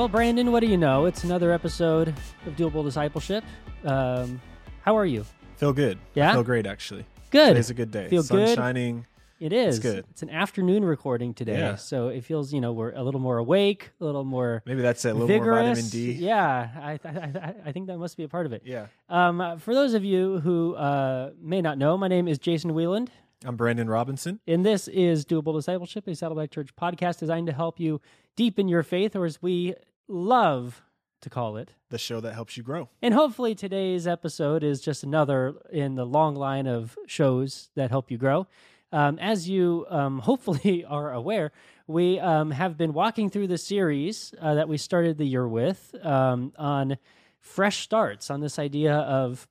Well, Brandon, what do you know? It's another episode of Doable Discipleship. Um, how are you? Feel good. Yeah? Feel great actually. Good. Today's a good day. Feel Sun good? shining. It is. good. It's an afternoon recording today, Yeah. so it feels you know we're a little more awake, a little more Maybe that's it. A little vigorous. more vitamin D. Yeah, I, I I I think that must be a part of it. Yeah. Um, uh, for those of you who uh, may not know, my name is Jason Wheeland. I'm Brandon Robinson. And this is Doable Discipleship, a Saddleback Church podcast designed to help you deepen your faith, or as we love to call it. The show that helps you grow. And hopefully today's episode is just another in the long line of shows that help you grow. Um, as you um, hopefully are aware, we um, have been walking through the series uh, that we started the year with um, on fresh starts, on this idea of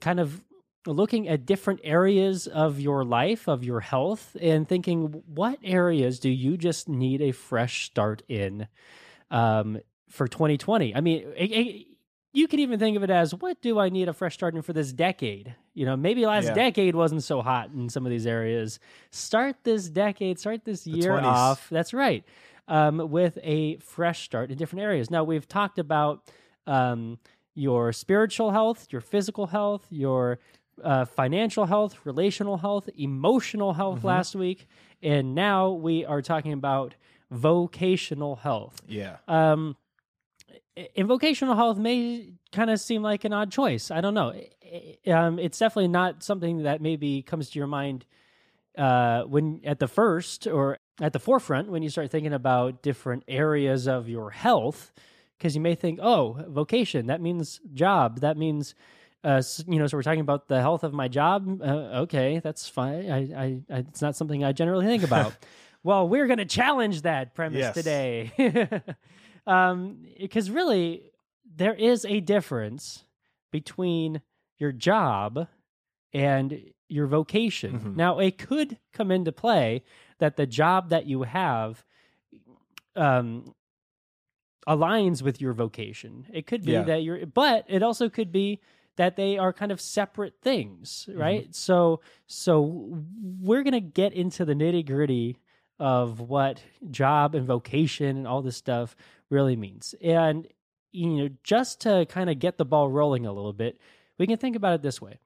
kind of looking at different areas of your life, of your health, and thinking, what areas do you just need a fresh start in? um, for 2020. I mean, it, it, you could even think of it as what do I need a fresh start in for this decade? You know, maybe last Yeah. decade wasn't so hot in some of these areas. Start this decade, start this year 20s. off. That's right. Um, with a fresh start in different areas. Now, we've talked about um, your spiritual health, your physical health, your uh, financial health, relational health, emotional health last week. And now we are talking about vocational health. Yeah. Um, in vocational health may kind of seem like an odd choice. I don't know. Um, it's definitely not something that maybe comes to your mind uh, when at the first or at the forefront when you start thinking about different areas of your health, because you may think, oh, vocation that means job, that means. Uh, you know, so we're talking about the health of my job. Uh, okay, that's fine. I, I, I, it's not something I generally think about. well, we're going to challenge that premise Yes. today. um, because really, there is a difference between your job and your vocation. Mhm. Now, it could come into play that the job that you have um, aligns with your vocation. It could be Yeah. that you're, but it also could be that they are kind of separate things, right? So, so we're gonna get into the nitty gritty of what job and vocation and all this stuff really means, and you know, just to kind of get the ball rolling a little bit, we can think about it this way: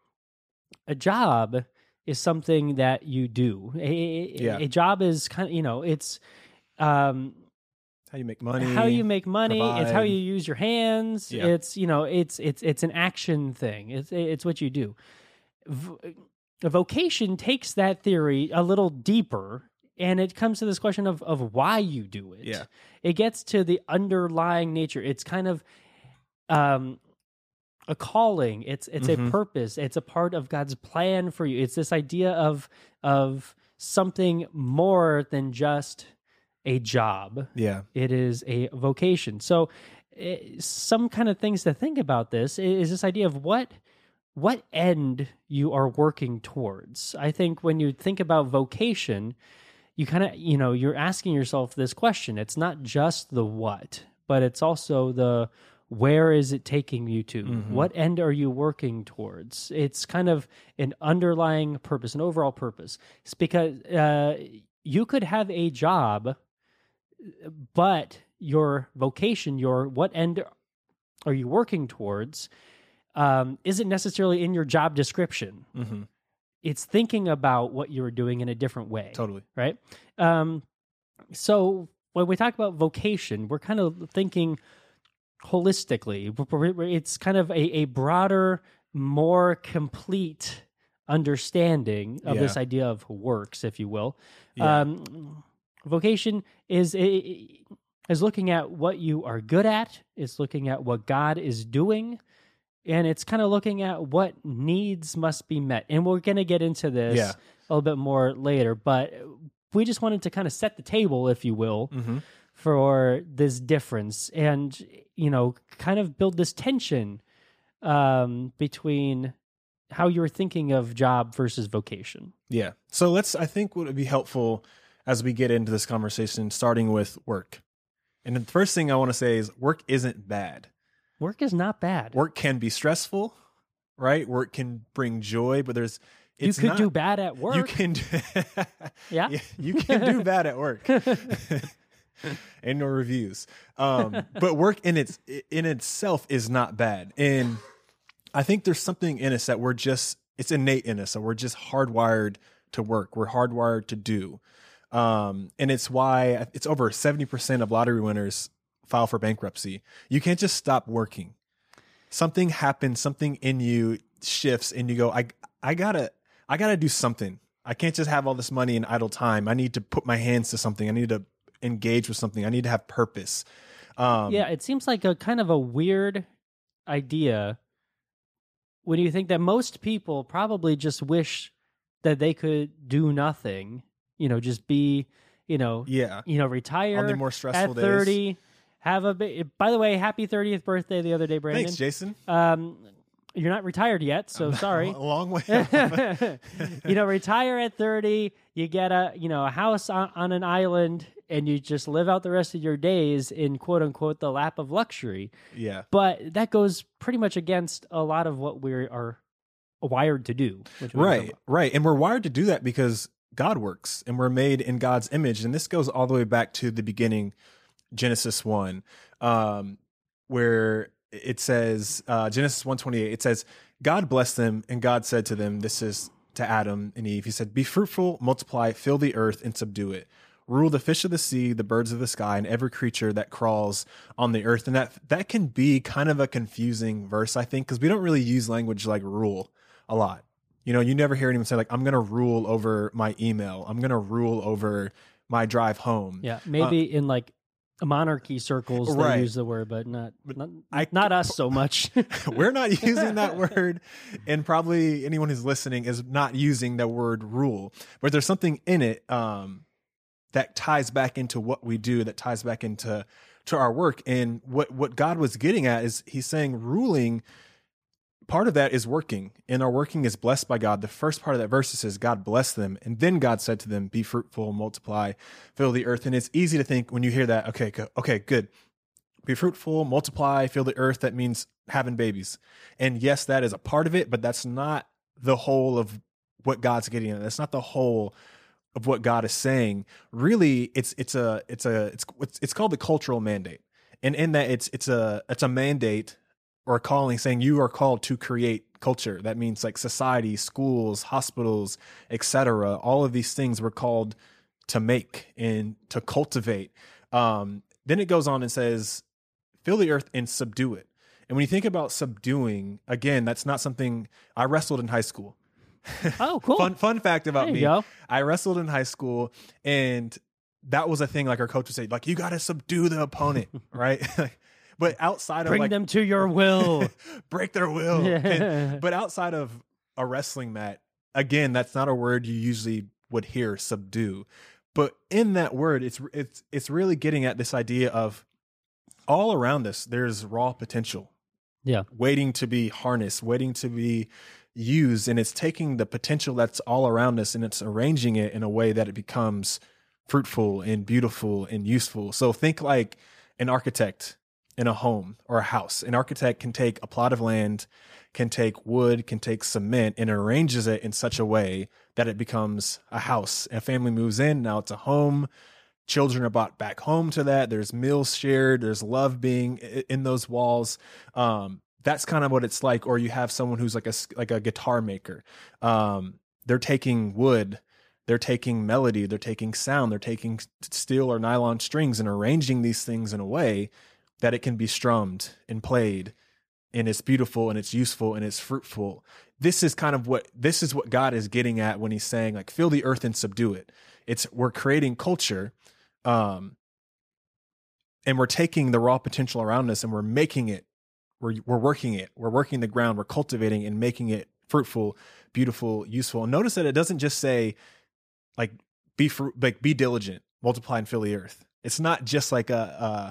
a job is something that you do. A, Yeah. a job is kind of you know, it's um, How you make money. how you make money it's how you use your hands Yeah. it's you know it's it's it's an action thing it's it's what you do v- a vocation takes that theory a little deeper and it comes to this question of of why you do it Yeah. it gets to the underlying nature it's kind of um a calling it's it's a Mhm. purpose it's a part of god's plan for you it's this idea of of something more than just a job Yeah. it is a vocation. So, eh, some kind of things to think about this is this idea of what what end you are working towards. I think when you think about vocation, you kind of you know you're asking yourself this question. It's not just the what, but it's also the where is it taking you to? Mhm. What end are you working towards? It's kind of an underlying purpose, an overall purpose. It's because uh, you could have a job but your vocation, your what end are you working towards, um, isn't necessarily in your job description. hmm It's thinking about what you're doing in a different way, Totally. right? Um, so when we talk about vocation, we're kind of thinking holistically. It's kind of a, a broader, more complete understanding of this idea of works, if you will. Yeah. Um, vocation is is looking at what you are good at. It's looking at what God is doing, and it's kind of looking at what needs must be met. And we're going to get into this Yeah. a little bit more later, but we just wanted to kind of set the table, if you will, hmm for this difference, and you know, kind of build this tension um, between how you're thinking of job versus vocation. Yeah. So let's. I think what would be helpful as we get into this conversation, starting with work. And the first thing I want to say is work isn't bad. Work is not bad. Work can be stressful, right? Work can bring joy, but there's you could not, do bad at work. You can do, Yeah? you can do bad at work. annual reviews. Um, but work in its in itself is not bad, and I think there's something in us that we're just it's innate in us, so we're just hardwired to work. We're hardwired to do, um, and it's why it's over seventy percent of lottery winners file for bankruptcy. You can't just stop working. Something happens, something in you shifts, and you go, I I gotta I gotta do something. I can't just have all this money in idle time. I need to put my hands to something. I need to engage with something. I need to have purpose. Um, yeah, it seems like a kind of a weird idea when you think that most people probably just wish that they could do nothing, you know, just be, you know, yeah, you know, retire on the more stressful at days. 30, have a. By the way, happy 30th birthday the other day, Brandon. Thanks, Jason. Um, you're not retired yet, so sorry. a long way. you know, retire at 30, you get a, you know, a house on, on an island and you just live out the rest of your days in quote unquote the lap of luxury. yeah. But that goes pretty much against a lot of what we are wired to do. Which we can talk Right, right. And we're wired to do that because God works and we're made in God's image. And this goes all the way back to the beginning, Genesis 1, um, where it says, uh, Genesis 128, it says, God blessed them and God said to them, this is to Adam and Eve, he said, be fruitful, multiply, fill the earth and subdue it. Rule the fish of the sea, the birds of the sky, and every creature that crawls on the earth. And that that can be kind of a confusing verse, I think, because we don't really use language like rule a lot. You know, you never hear anyone say like, "I'm going to rule over my email. I'm going to rule over my drive home." Yeah. Maybe in like monarchy circles Right. use the word, but not but not, I- not us so much. We're not using that word, and probably anyone who's listening is not using the word rule. But there's something in it um, that ties back into what we do, that ties back into to our work. And what what God was getting at is He's saying ruling. Part of that is working, and our working is blessed by God. The first part of that verse says, God blessed them. And then God said to them, Be fruitful, multiply, fill the earth. And it's easy to think when you hear that, okay, okay, good. Be fruitful, multiply, fill the earth. That means having babies. And yes, that is a part of it, but that's not the whole of what God's getting at. That's not the whole of what God is saying. Really, it's it's a it's a it's, it's called the cultural mandate. And in that it's it's a it's a mandate or calling saying you are called to create culture. That means like society, schools, hospitals, etc. All of these things we're called to make and to cultivate. Um, then it goes on and says, fill the earth and subdue it. And when you think about subduing, again, that's not something I wrestled in high school. oh, cool. Fun fun fact about me. go. I wrestled in high school and that was a thing like our coach would say, like, you gotta subdue the opponent, right? but outside of Bring like them to your will. break their will. Yeah. And- but outside of a wrestling mat, again, that's not a word you usually would hear subdue. But in that word, it's it's it's really getting at this idea of all around us, there's raw potential. Yeah. Waiting to be harnessed, waiting to be used. And it's taking the potential that's all around us and it's arranging it in a way that it becomes fruitful and beautiful and useful. So think like an architect in a home or a house. An architect can take a plot of land, can take wood, can take cement, and arranges it in such a way that it becomes a house. A family moves in, now it's a home. Children are brought back home to that. There's meals shared. There's love being in those walls. Um, that's kind of what it's like. Or you have someone who's like a like a guitar maker. Um, they're taking wood, they're taking melody, they're taking sound, they're taking steel or nylon strings and arranging these things in a way that it can be strummed and played and it's beautiful and it's useful and it's fruitful. This is kind of what this is what God is getting at when he's saying like fill the earth and subdue it. It's we're creating culture um and we're taking the raw potential around us and we're making it we're we're working it. We're working the ground, we're cultivating and making it fruitful, beautiful, useful. And notice that it doesn't just say like be fruit like be diligent, multiply and fill the earth. It's not just like a uh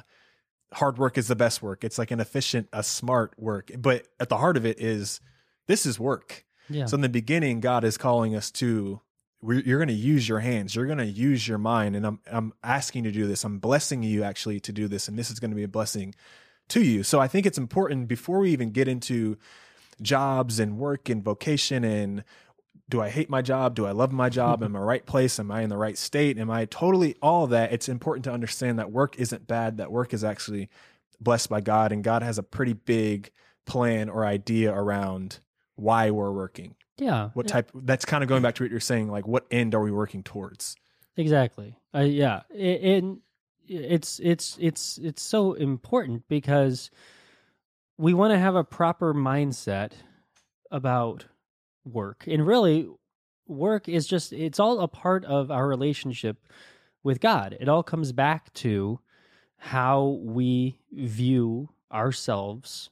hard work is the best work. It's like an efficient, a smart work. But at the heart of it is this is work. Yeah. So in the beginning, God is calling us to we're, you're going to use your hands. You're going to use your mind, and I'm I'm asking you to do this. I'm blessing you actually to do this, and this is going to be a blessing to you. So I think it's important before we even get into jobs and work and vocation and do I hate my job? Do I love my job? Am I right place? Am I in the right state? Am I totally all that? It's important to understand that work isn't bad, that work is actually blessed by God, and God has a pretty big plan or idea around why we're working. Yeah. What type that's kind of going back to what you're saying, like what end are we working towards? Exactly. Uh, yeah. It, it's it's it's it's so important because we want to have a proper mindset about work. And really work is just it's all a part of our relationship with God. It all comes back to how we view ourselves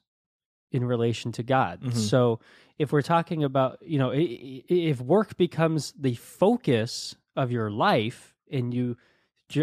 in relation to God. Mhm. So if we're talking about, you know, if work becomes the focus of your life and you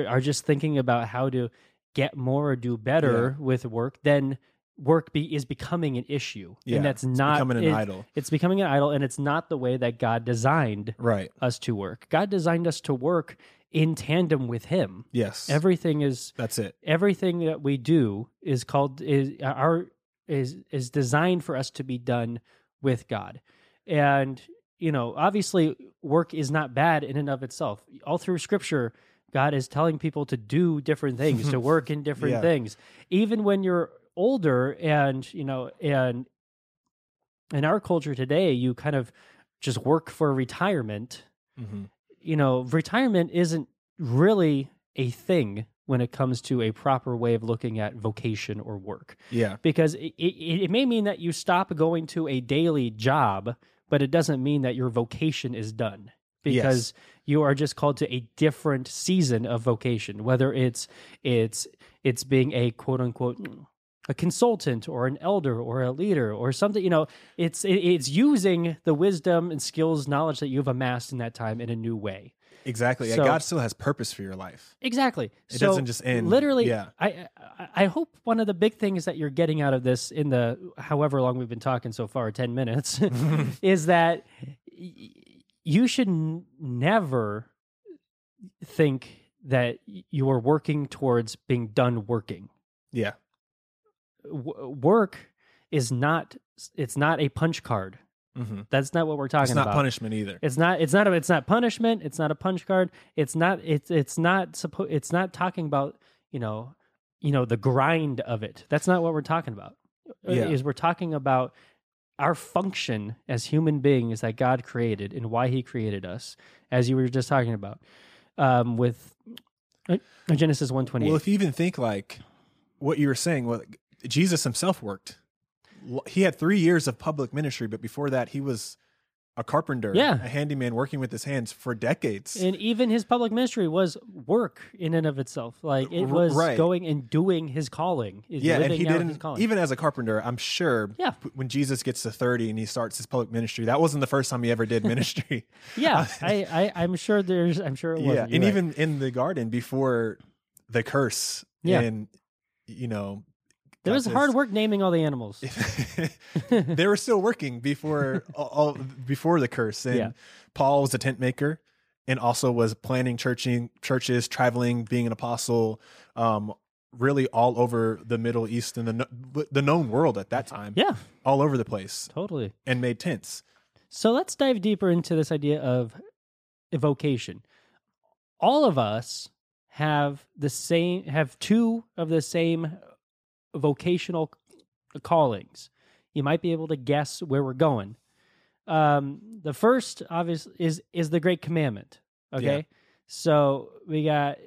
are just thinking about how to get more or do better with work, then work be, is becoming an issue. Yeah, and that's it's not becoming an it- idol. It's becoming an idol and it's not the way that God designed Right. us to work. God designed us to work in tandem with him. Yes. Everything is that's it. everything that we do is called is our is is designed for us to be done with God. And you know, obviously work is not bad in and of itself. All through scripture, God is telling people to do different things, to work in different Yeah. things. Even when you're older and, you know, and in our culture today, you kind of just work for retirement. Hmm you know, retirement isn't really a thing when it comes to a proper way of looking at vocation or work Yeah. because it, it, it may mean that you stop going to a daily job but it doesn't mean that your vocation is done because you are just called to a different season of vocation whether it's it's it's being a quote unquote a consultant or an elder or a leader or something you know it's it, it's using the wisdom and skills knowledge that you've amassed in that time in a new way Exactly. So- God still has purpose for your life. Exactly. It so doesn't just end- Literally, yeah. I, I I hope one of the big things that you're getting out of this in the however long we've been talking so far, ten minutes, is that you should n- never think that you are working towards being done working. Yeah. W- work is not it's not a punch card. hmm That's not what we're talking about. It's not about. punishment either. It's not. It's not. A, it's not punishment. It's not a punch card. It's not. It's. It's not. Suppo- It's not talking about. You know. You know the grind of it. That's not what we're talking about. Uh, Yeah. Is we're talking about our function as human beings that God created and why He created us, as you were just talking about, um, with uh, Genesis one twenty Well, if you even think like what you were saying, well, Jesus himself worked. He had three years of public ministry, but before that, he was a carpenter, Yeah. a handyman working with his hands for decades. And even his public ministry was work in and of itself. Like it was right. going and doing his calling. yeah, and he didn't even as a carpenter. I'm sure. Yeah. When Jesus gets to 30 and he starts his public ministry, that wasn't the first time he ever did ministry. Yeah, I, I, I'm sure there's, I'm sure it was. yeah, and even in the garden before the curse, Yeah. and you know, there was hard work naming all the animals. they were still working before all, before the curse. And Yeah. Paul was a tent maker and also was planning churching churches, traveling, being an apostle, um, really all over the Middle East and the the known world at that time, yeah, all over the place, totally. and made tents. So let's dive deeper into this idea of vocation. All of us have the same, have two of the same vocational callings. You might be able to guess where we're going. Um, the first, obviously, is is the great commandment. Okay, Yeah. so we got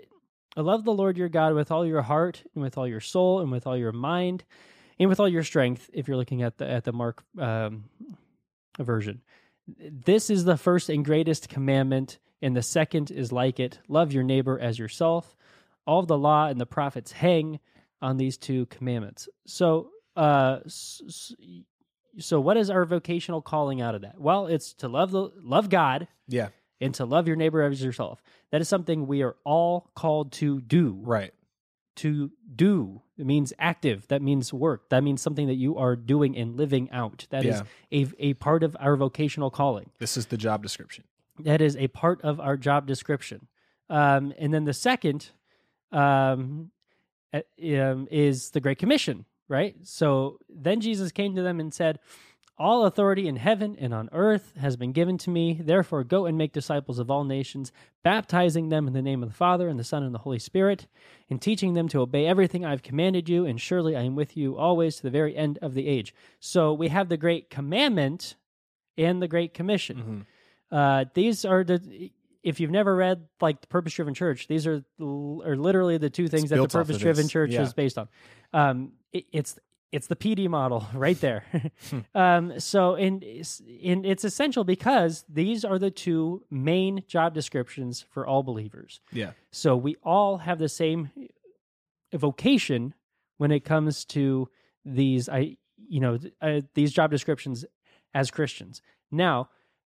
I love the Lord your God with all your heart and with all your soul and with all your mind and with all your strength. If you're looking at the at the Mark um, version, this is the first and greatest commandment, and the second is like it: love your neighbor as yourself. All the law and the prophets hang on these two commandments. So, uh, so what is our vocational calling out of that? Well, it's to love the love God Yeah, and to love your neighbor as yourself. That is something we are all called to do. right. To do. It means active. That means work. That means something that you are doing and living out. That is a, a part of our vocational calling. This is the job description. That is a part of our job description. Um, and then the second um, um, is the Great Commission, right? So then Jesus came to them and said, All authority in heaven and on earth has been given to me. Therefore, go and make disciples of all nations, baptizing them in the name of the Father, and the Son, and the Holy Spirit, and teaching them to obey everything I've commanded you. And surely I am with you always to the very end of the age. So we have the Great Commandment and the Great Commission. Mhm. Uh, these are the. If you've never read like the Purpose Driven Church, these are are literally the two things that the built off of Purpose Driven. Church Yeah. is based on. Um, it, it's it's the PD model right there. Hmm. um, so and it's- and it's essential because these are the two main job descriptions for all believers. Yeah. So we all have the same vocation when it comes to these I you know uh, these job descriptions as Christians. Now,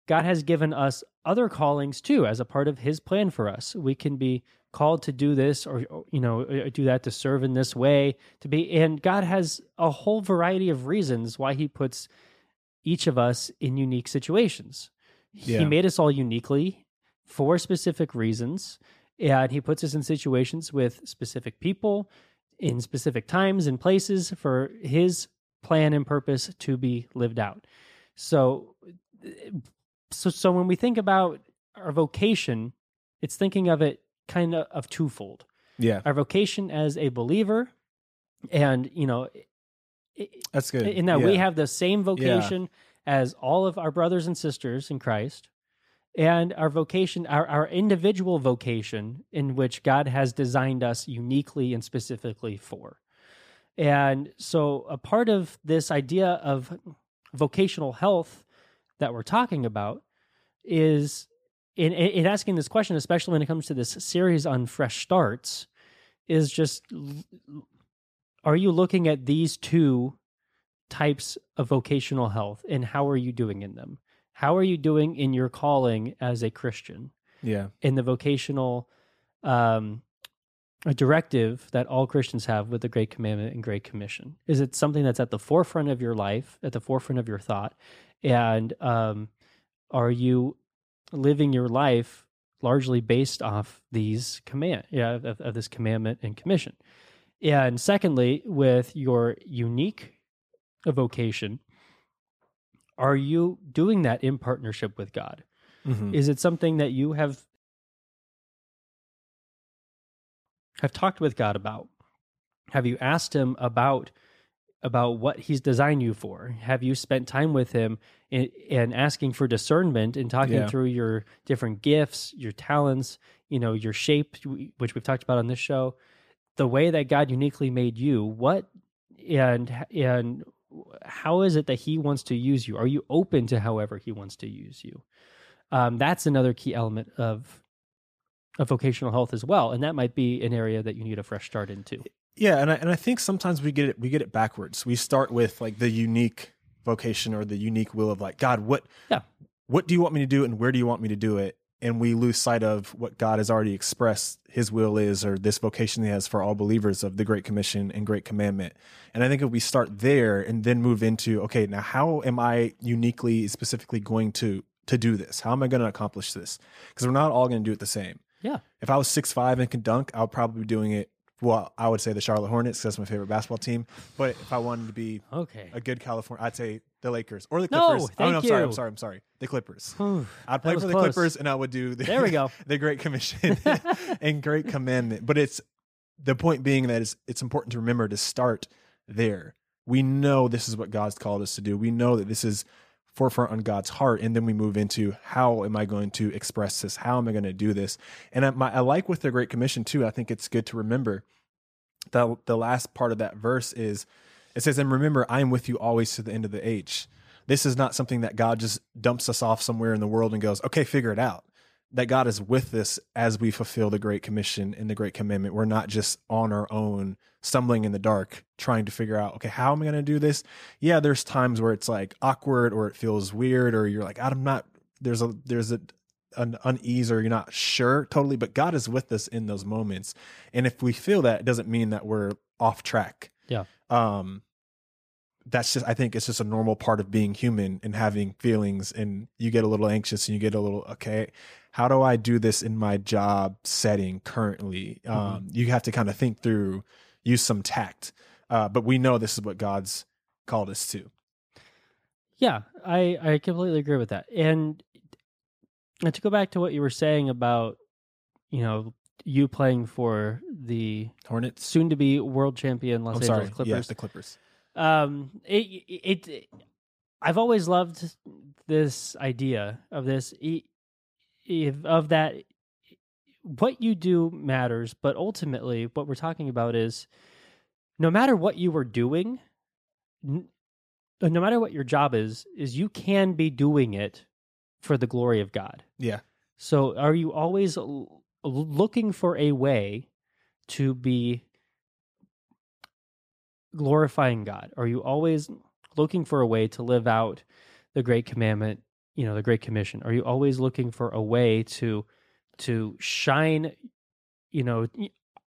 God has given us other callings too as a part of his plan for us. We can be called to do this or you know uh, do that to serve in this way to be and God has a whole variety of reasons why he puts each of us in unique situations. He made us all uniquely for specific reasons and he puts us in situations with specific people in specific times and places for his plan and purpose to be lived out. So so so when we think about our vocation, it's thinking of it kind of of twofold. Yeah. Our vocation as a believer and, you know, That's good. in that we have the same vocation as all of our brothers and sisters in Christ, and our vocation, our, our individual vocation, in which God has designed us uniquely and specifically for. And so, a part of this idea of vocational health that we're talking about is in, in asking this question, especially when it comes to this series on fresh starts, is just are you looking at these two types of vocational health and how are you doing in them? How are you doing in your calling as a Christian Yeah. in the vocational um, a directive that all Christians have with the Great Commandment and Great Commission? Is it something that's at the forefront of your life, at the forefront of your thought? And um, are you living your life largely based off these command, yeah, of, of this commandment and commission? And secondly, with your unique vocation, are you doing that in partnership with God? Mhm. Is it something that you have have talked with God about? Have you asked him about about what he's designed you for? Have you spent time with him and, and asking for discernment and talking Yeah. through your different gifts, your talents, you know, your shape, which we've talked about on this show, the way that God uniquely made you? What and and how is it that he wants to use you? Are you open to however he wants to use you? Um, that's another key element of of vocational health as well, and that might be an area that you need a fresh start into. Yeah, and I, and I think sometimes we get it we get it backwards. We start with like the unique vocation or the unique will of like God, what Yeah. what do you want me to do and where do you want me to do it? And we lose sight of what God has already expressed his will is or this vocation he has for all believers of the Great Commission and Great Commandment. And I think if we start there and then move into, okay, now how am I uniquely, specifically going to to do this? How am I going to accomplish this? Because we're not all going to do it the same. Yeah. If I was six five and could dunk, I would probably be doing it. Well, I would say the Charlotte Hornets 'cause that's my favorite basketball team. But if I wanted to be Okay. a good California, I'd say the Lakers or the No, Clippers. oh, thank no, I'm sorry. I'm sorry. I'm sorry. The Clippers. I'd play for the close. Clippers and I would do the, There we go. the Great Commission and Great Commandment. But it's the point being that it's, it's important to remember to start there. We know this is what God's called us to do. We know that this is forefront on God's heart, and then we move into how am I going to express this? How am I going to do this? And I, my, I like with the Great Commission too. I think it's good to remember that the last part of that verse is it says, "And remember, I am with you always to the end of the age." This is not something that God just dumps us off somewhere in the world and goes, "Okay, figure it out." That God is with us as we fulfill the Great Commission and the Great Commandment. We're not just on our own, stumbling in the dark, trying to figure out, okay, how am I going to do this? Yeah, there's times where it's like awkward or it feels weird or you're like, I'm not. There's a there's a an unease or you're not sure totally, but God is with us in those moments. And if we feel that, it doesn't mean that we're off track. Yeah. Um, that's just I think it's just a normal part of being human and having feelings and you get a little anxious and you get a little okay how do I do this in my job setting currently um you have to kind of think through use some tact uh but we know this is what God's called us to Yeah, I I completely agree with that. And and to go back to what you were saying about you know you playing for the Hornets. soon to be world champion Los I'm Angeles sorry. Clippers. Yeah, the Clippers. um it, it it i've always loved this idea of this if- of that what you do matters but ultimately what we're talking about is no matter what you were doing n- uh, no matter what your job is is you can be doing it for the glory of god Yeah. so are you always l- looking for a way to be glorifying God? Are you always looking for a way to live out the great commandment, you know, the great commission? Are you always looking for a way to to shine, you know,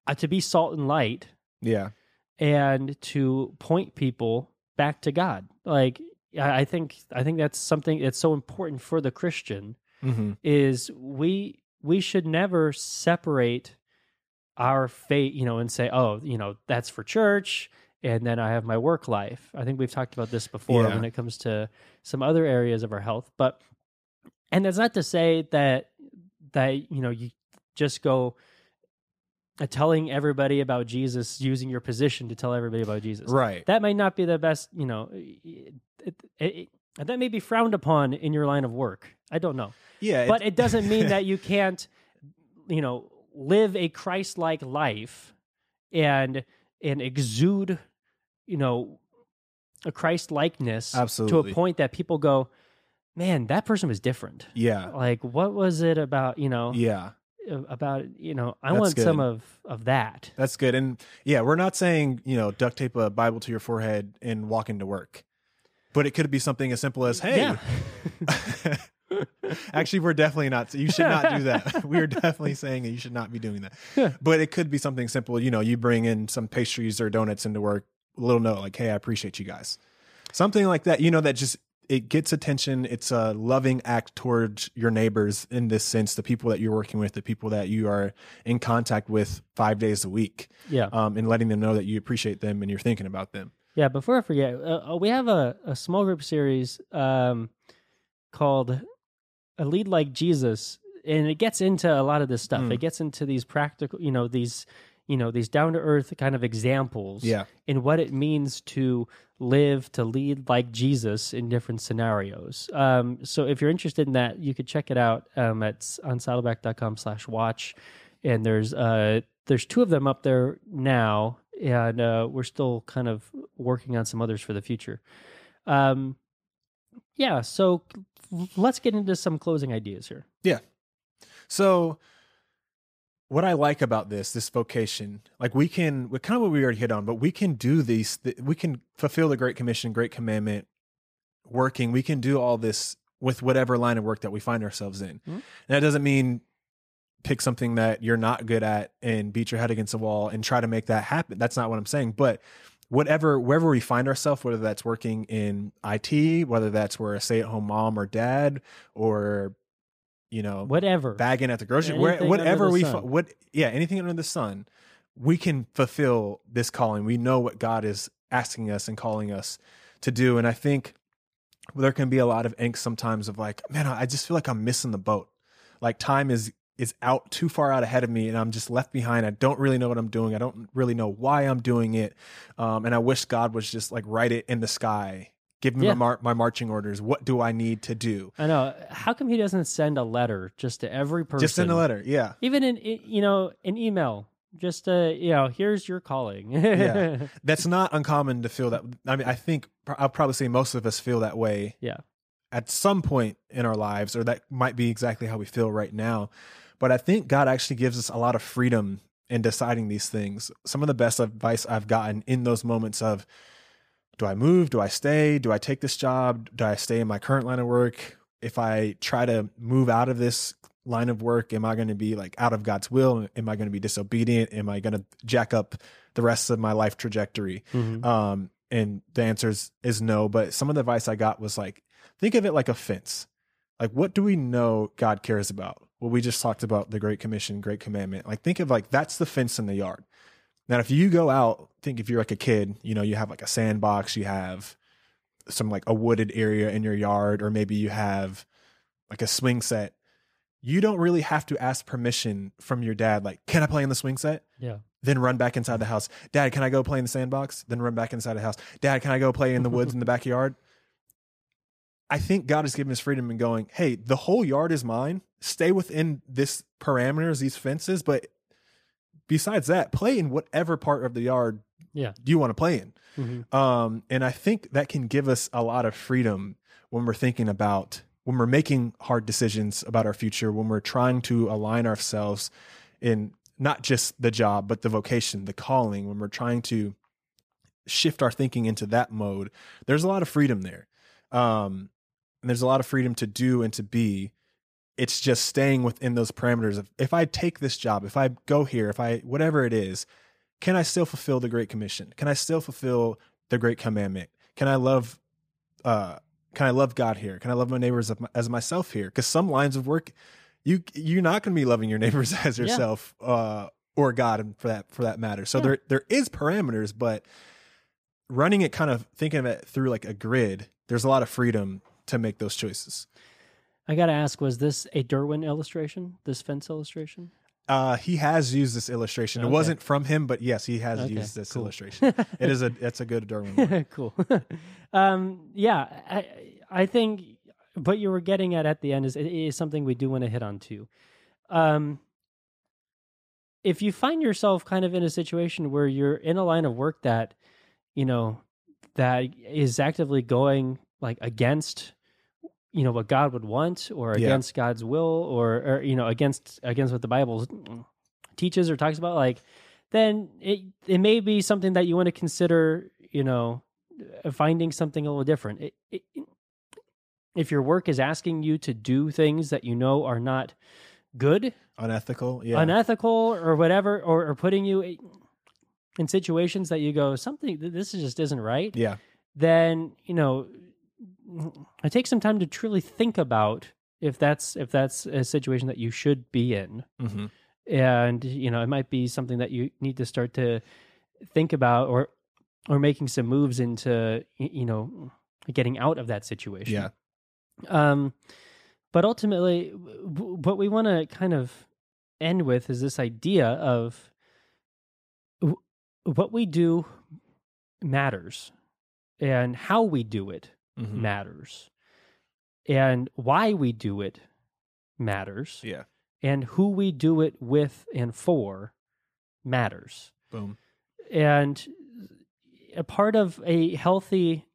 uh, to be salt and light Yeah. and to point people back to God? Like I I think I think that's something that's so important for the Christian Mm-hmm. is we we should never separate our faith, you know, and say, oh, you know, that's for church, and then I have my work life. I think we've talked about this before Yeah. when it comes to some other areas of our health, but and that's not to say that that you know you just go uh, telling everybody about Jesus, using your position to tell everybody about Jesus Right. that might not be the best you know it, it, it, that may be frowned upon in your line of work i don't know yeah. but it doesn't mean that you can't you know live a christ-like life and and exude you know a christ likeness to a point that people go man that person was different yeah. like what was it about you know Yeah. about you know i That's want some of of that That's good. And yeah, we're not saying, you know, duct tape a Bible to your forehead and walk into work. But it could be something as simple as, hey, yeah Actually, we're definitely not. You should not do that. we are definitely saying that you should not be doing that. But it could be something simple. You know, you bring in some pastries or donuts into work. A little note like, "Hey, I appreciate you guys." Something like that. You know, that just it gets attention. It's a loving act towards your neighbors in this sense, the people that you're working with, the people that you are in contact with five days a week, yeah um, and letting them know that you appreciate them and you're thinking about them. Yeah, before I forget, uh, uh, we have a, a small group series um, called "A Lead Like Jesus," and it gets into a lot of this stuff. Mm. It gets into these practical, you know, these you know these down to earth kind of examples, Yeah. in what it means to live to lead like Jesus in different scenarios. Um, so if you're interested in that, you could check it out um, at on saddleback.com slash watch. And there's uh, there's two of them up there now, and uh, we're still kind of working on some others for the future. Um, yeah, so let's get into some closing ideas here. Yeah. So, what I like about this, this vocation, like we can, kind of what we already hit on, but we can do these, we can fulfill the Great Commission, Great Commandment, working. We can do all this with whatever line of work that we find ourselves in. Mhm. And that doesn't mean pick something that you're not good at and beat your head against the wall and try to make that happen. That's not what I'm saying. But whatever, wherever we find ourselves, whether that's working in IT, whether that's we're a stay at home mom or dad, or, you know, Whatever. bagging at the grocery. Where, whatever we sun. what yeah anything under the sun we can fulfill this calling. We know what god is asking us and calling us to do. And i think there can be a lot of angst sometimes of like man i just feel like i'm missing the boat. Like time is is out too far out ahead of me and i'm just left behind. I don't really know what i'm doing. I don't really know why i'm doing it. Um, and i wish god was just like write it in the sky give me Yeah. my, mar- my marching orders what do i need to do I know. How come he doesn't send a letter just to every person? just send a letter yeah even in you know an email just uh you know here's your calling Yeah. that's not uncommon to feel that. I mean, I think I'll probably say most of us feel that way. Yeah. At some point in our lives, or that might be exactly how we feel right now. But I think God actually gives us a lot of freedom in deciding these things. Some of the best advice I've gotten in those moments of do I move? Do I stay? Do I take this job? Do I stay in my current line of work? If I try to move out of this line of work, am I going to be like out of God's will? Am I going to be disobedient? Am I going to jack up the rest of my life trajectory? Mhm. Um, and the answer is, is no. But some of the advice I got was like, think of it like a fence. Like, what do we know God cares about? Well, we just talked about the Great Commission, Great Commandment. Like, think of like that's the fence in the yard. Now, if you go out, think if you're like a kid, you know, you have like a sandbox, you have some like a wooded area in your yard, or maybe you have like a swing set, you don't really have to ask permission from your dad. Like, can I play in the swing set? Yeah. Then run back inside the house. Dad, can I go play in the sandbox? Then run back inside the house. Dad, can I go play in the woods in the backyard? I think God has given us freedom in going, hey, the whole yard is mine. Stay within this parameters, these fences, but besides that, play in whatever part of the yard Yeah. you want to play in. Mhm. Um, and I think that can give us a lot of freedom when we're thinking about when we're making hard decisions about our future, when we're trying to align ourselves in not just the job, but the vocation, the calling, when we're trying to shift our thinking into that mode, there's a lot of freedom there. Um, and there's a lot of freedom to do and to be. It's just staying within those parameters of if I take this job, if I go here, if I whatever it is, can I still fulfill the Great Commission? Can I still fulfill the Great Commandment? Can I love uh can I love God here? Can I love my neighbors as myself here? Because some lines of work, you you're not going to be loving your neighbors as Yeah. yourself, uh, or God, for that for that matter. So Yeah. there there is parameters, but running it kind of thinking of it through like a grid, there's a lot of freedom to make those choices. I got to ask, was this a Derwin illustration? This fence illustration? Uh, he has used this illustration. It wasn't from him, but yes, he has Okay, used this cool. illustration. it is a it's a good Darwin. one. cool. um, yeah, I, I think what you were getting at at the end is is something we do want to hit on too. Um, if you find yourself kind of in a situation where you're in a line of work that, you know, that is actively going like against, you know, what God would want or Yeah. against God's will or, or you know against against what the Bible teaches or talks about, like then it it may be something that you want to consider, you know, uh, finding something a little different. It, it, if your work is asking you to do things that you know are not good, Unethical. Yeah. unethical, or whatever, or, or putting you in situations that you go something this just isn't right, yeah. then you know, it take some time to truly think about if that's if that's a situation that you should be in. Hmm and you know it might be something that you need to start to think about or or making some moves into you know getting out of that situation. Yeah. um but ultimately w- what we want to kind of end with is this idea of w- what we do matters and how we do it hmm matters and why we do it matters Yeah. and who we do it with and for matters. Boom. And a part of a healthy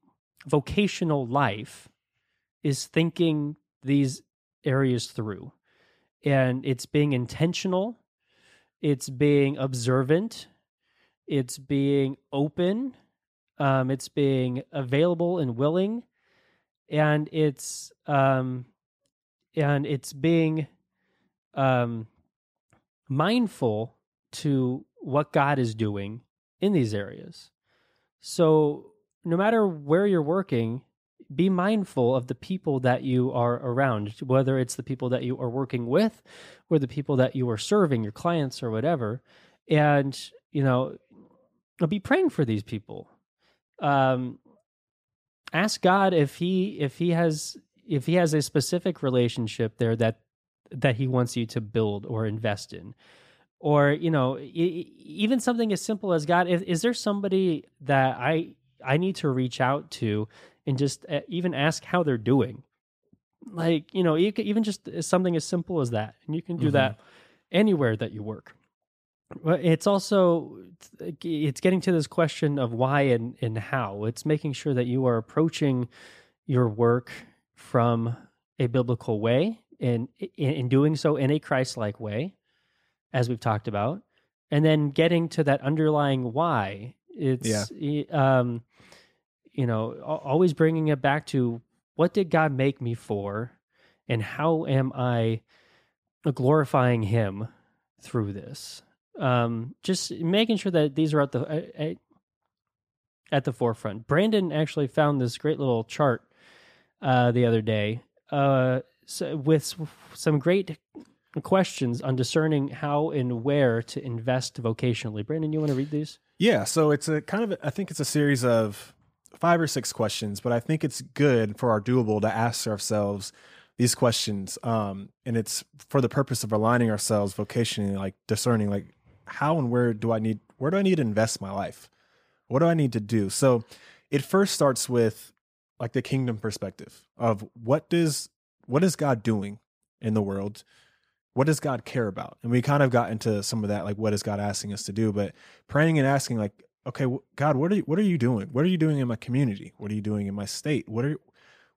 vocational life is thinking these areas through. And it's being intentional, it's being observant, it's being open, um, it's being available and willing, and it's um, and it's being um, mindful to what God is doing in these areas. So, no matter where you're working, be mindful of the people that you are around, whether it's the people that you are working with or the people that you are serving, your clients or whatever. And, you know, be praying for these people. Um, ask God if he if he has if he has a specific relationship there that that he wants you to build or invest in. Or you know even something as simple as god is, is there somebody that i i need to reach out to and just uh, even ask how they're doing? Like you know even just something as simple as that and you can do Mhm. that anywhere that you work it's also it's getting to this question of why and and how. It's making sure that you are approaching your work from a biblical way and in, in doing so in a christ-like way as we've talked about and then getting to that underlying why. It's e- um you know always bringing it back to what did god make me for and how am i glorifying him through this um just making sure that these are at the at the forefront brandon actually found this great little chart uh the other day uh so with some great questions on discerning how and where to invest vocationally brandon you want to read these Yeah, so it's a kind of I think it's a series of five or six questions, but I think it's good for our doable to ask ourselves these questions. Um, and it's for the purpose of aligning ourselves vocationally, like discerning, like how and where do I need, where do I need to invest my life? What do I need to do? So it first starts with like the kingdom perspective of what does, what is God doing in the world? What does God care about? And we kind of got into some of that, like what is God asking us to do? But praying and asking, like, okay, God, what are you, what are you doing? What are you doing in my community? What are you doing in my state? What are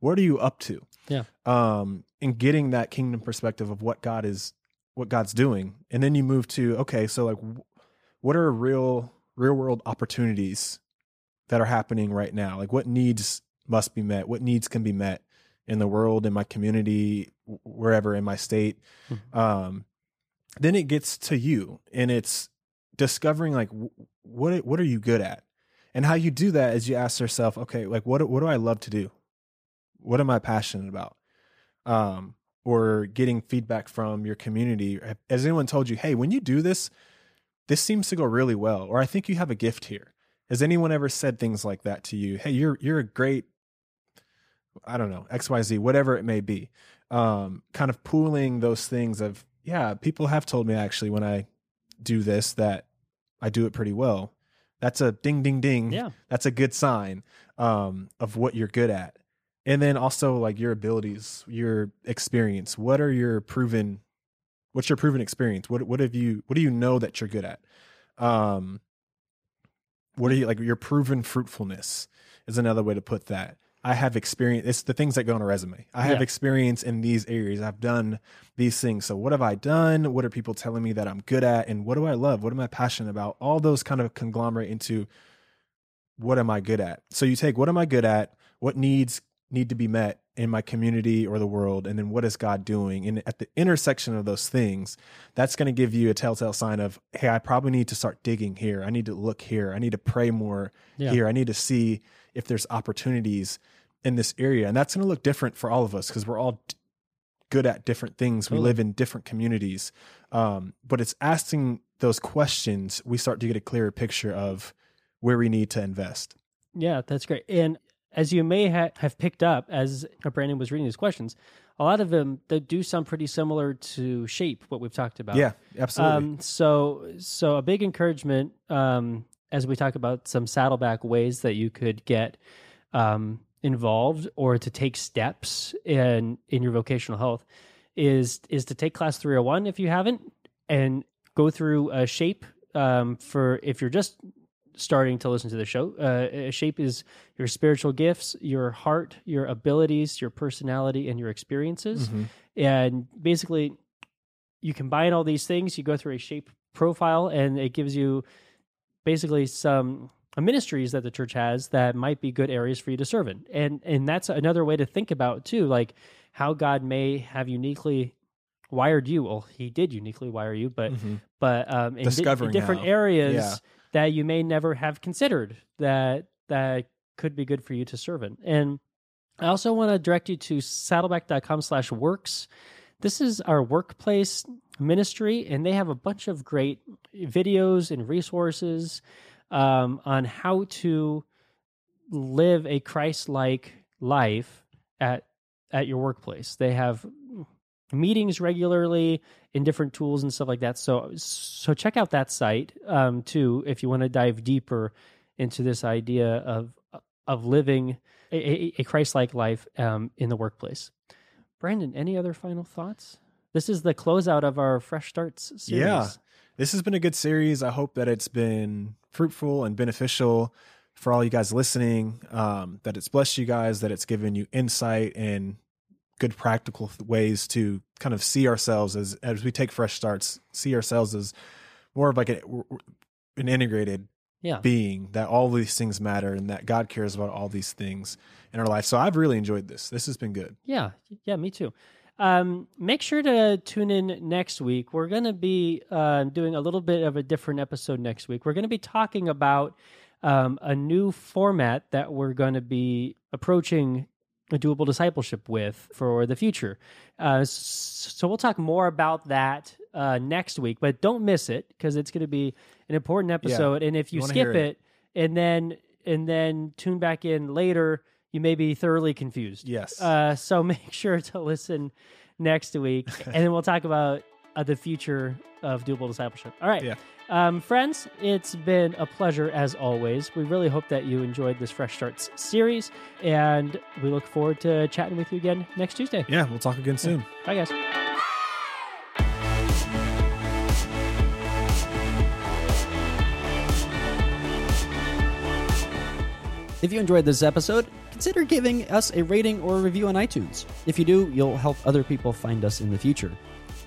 what are you up to? Yeah. Um, and getting that kingdom perspective of what God is, what God's doing, and then you move to okay, so like, what are real real world opportunities that are happening right now? Like, what needs must be met? What needs can be met in the world, in my community, wherever in my state? Mm-hmm. Um, then it gets to you, and it's discovering like what what are you good at, and how you do that is you ask yourself, okay, like what what do I love to do? What am I passionate about? Um, or getting feedback from your community. Has anyone told you, hey, when you do this, this seems to go really well, or I think you have a gift here? Has anyone ever said things like that to you? Hey, you're you're a great, I don't know, X Y Z, whatever it may be. Um, kind of pooling those things of yeah, people have told me actually when I do this that I do it pretty well. That's a ding ding ding. Yeah, that's a good sign um, of what you're good at and then also like your abilities, your experience. What are your proven? What's your proven experience? What what have you? What do you know that you're good at? Um, what are you like? Your proven fruitfulness is another way to put that. I have experience. It's the things that go on a resume. I have yeah. experience in these areas. I've done these things. So what have I done? What are people telling me that I'm good at? And what do I love? What am I passionate about? All those kind of conglomerate into what am I good at? So you take what am I good at? What needs need to be met in my community or the world and then what is god doing? And at the intersection of those things that's going to give you a telltale sign of hey i probably need to start digging here. I need to look here. I need to pray more yeah. here. I need to see if there's opportunities in this area. And that's going to look different for all of us because we're all good at different things. Totally. we live in different communities. Um, but it's asking those questions we start to get a clearer picture of where we need to invest. Yeah that's great. And as you may ha- have picked up as Brandon was reading these questions, a lot of them they do sound pretty similar to shape what we've talked about. Yeah, absolutely. Um, so, so a big encouragement um, as we talk about some saddleback ways that you could get um, involved or to take steps in in your vocational health is is to take class 301 if you haven't and go through a shape um, for if you're just starting to listen to the show. Uh, shape is your spiritual gifts, your heart, your abilities, your personality, and your experiences. Mm-hmm. And basically, you combine all these things. You go through a shape profile, and it gives you basically some ministries that the church has that might be good areas for you to serve in. And and that's another way to think about too, like how God may have uniquely wired you. Well, He did uniquely wire you, but mm-hmm. but um, in, di- in different how. areas. Yeah that you may never have considered that that could be good for you to serve in. And I also want to direct you to saddleback.com slash works. This is our workplace ministry, and they have a bunch of great videos and resources um, on how to live a Christ like life at at your workplace. They have meetings regularly in different tools and stuff like that. So so check out that site um, too if you want to dive deeper into this idea of of living a, a Christ-like life um, in the workplace. Brandon, any other final thoughts? This is the closeout of our Fresh Starts series. Yeah, this has been a good series. I hope that it's been fruitful and beneficial for all you guys listening. Um, that it's blessed you guys. That it's given you insight and good practical ways to kind of see ourselves as as we take fresh starts, see ourselves as more of like a, an integrated yeah. being that all these things matter and that God cares about all these things in our life. So I've really enjoyed this. This has been good. Yeah, yeah, me too. Um, make sure to tune in next week. We're going to be uh, doing a little bit of a different episode next week. We're going to be talking about um, a new format that we're going to be approaching a doable discipleship with for the future. Uh, so we'll talk more about that uh, next week, but don't miss it because it's going to be an important episode. Yeah, and if you, you skip it, it, and then and then tune back in later, you may be thoroughly confused. Yes. Uh, so make sure to listen next week, and then we'll talk about uh, the future of doable discipleship. All right. Yeah. Um, friends, it's been a pleasure as always. We really hope that you enjoyed this Fresh Starts series, and we look forward to chatting with you again next Tuesday. yeah, we'll talk again soon. Bye, guys. If you enjoyed this episode, consider giving us a rating or a review on iTunes. If you do, you'll help other people find us in the future.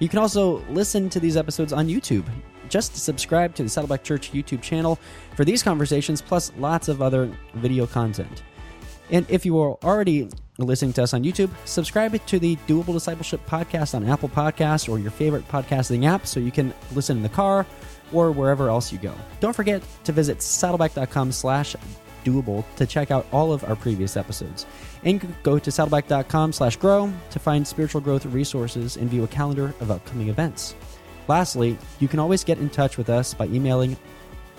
You can also listen to these episodes on YouTube. Just subscribe to the Saddleback Church YouTube channel for these conversations, plus lots of other video content. And if you are already listening to us on YouTube, subscribe to the Doable Discipleship podcast on Apple Podcasts or your favorite podcasting app so you can listen in the car or wherever else you go. Don't forget to visit saddleback.com slash doable to check out all of our previous episodes. And go to saddleback.com slash grow to find spiritual growth resources and view a calendar of upcoming events. Lastly, you can always get in touch with us by emailing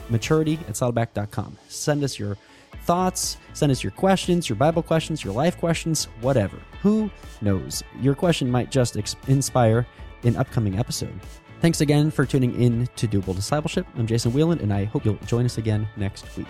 maturity at saddleback.com. Send us your thoughts, send us your questions, your Bible questions, your life questions, whatever. Who knows? Your question might just ex- inspire an upcoming episode. Thanks again for tuning in to Doable Discipleship. I'm Jason Wheeland, and I hope you'll join us again next week.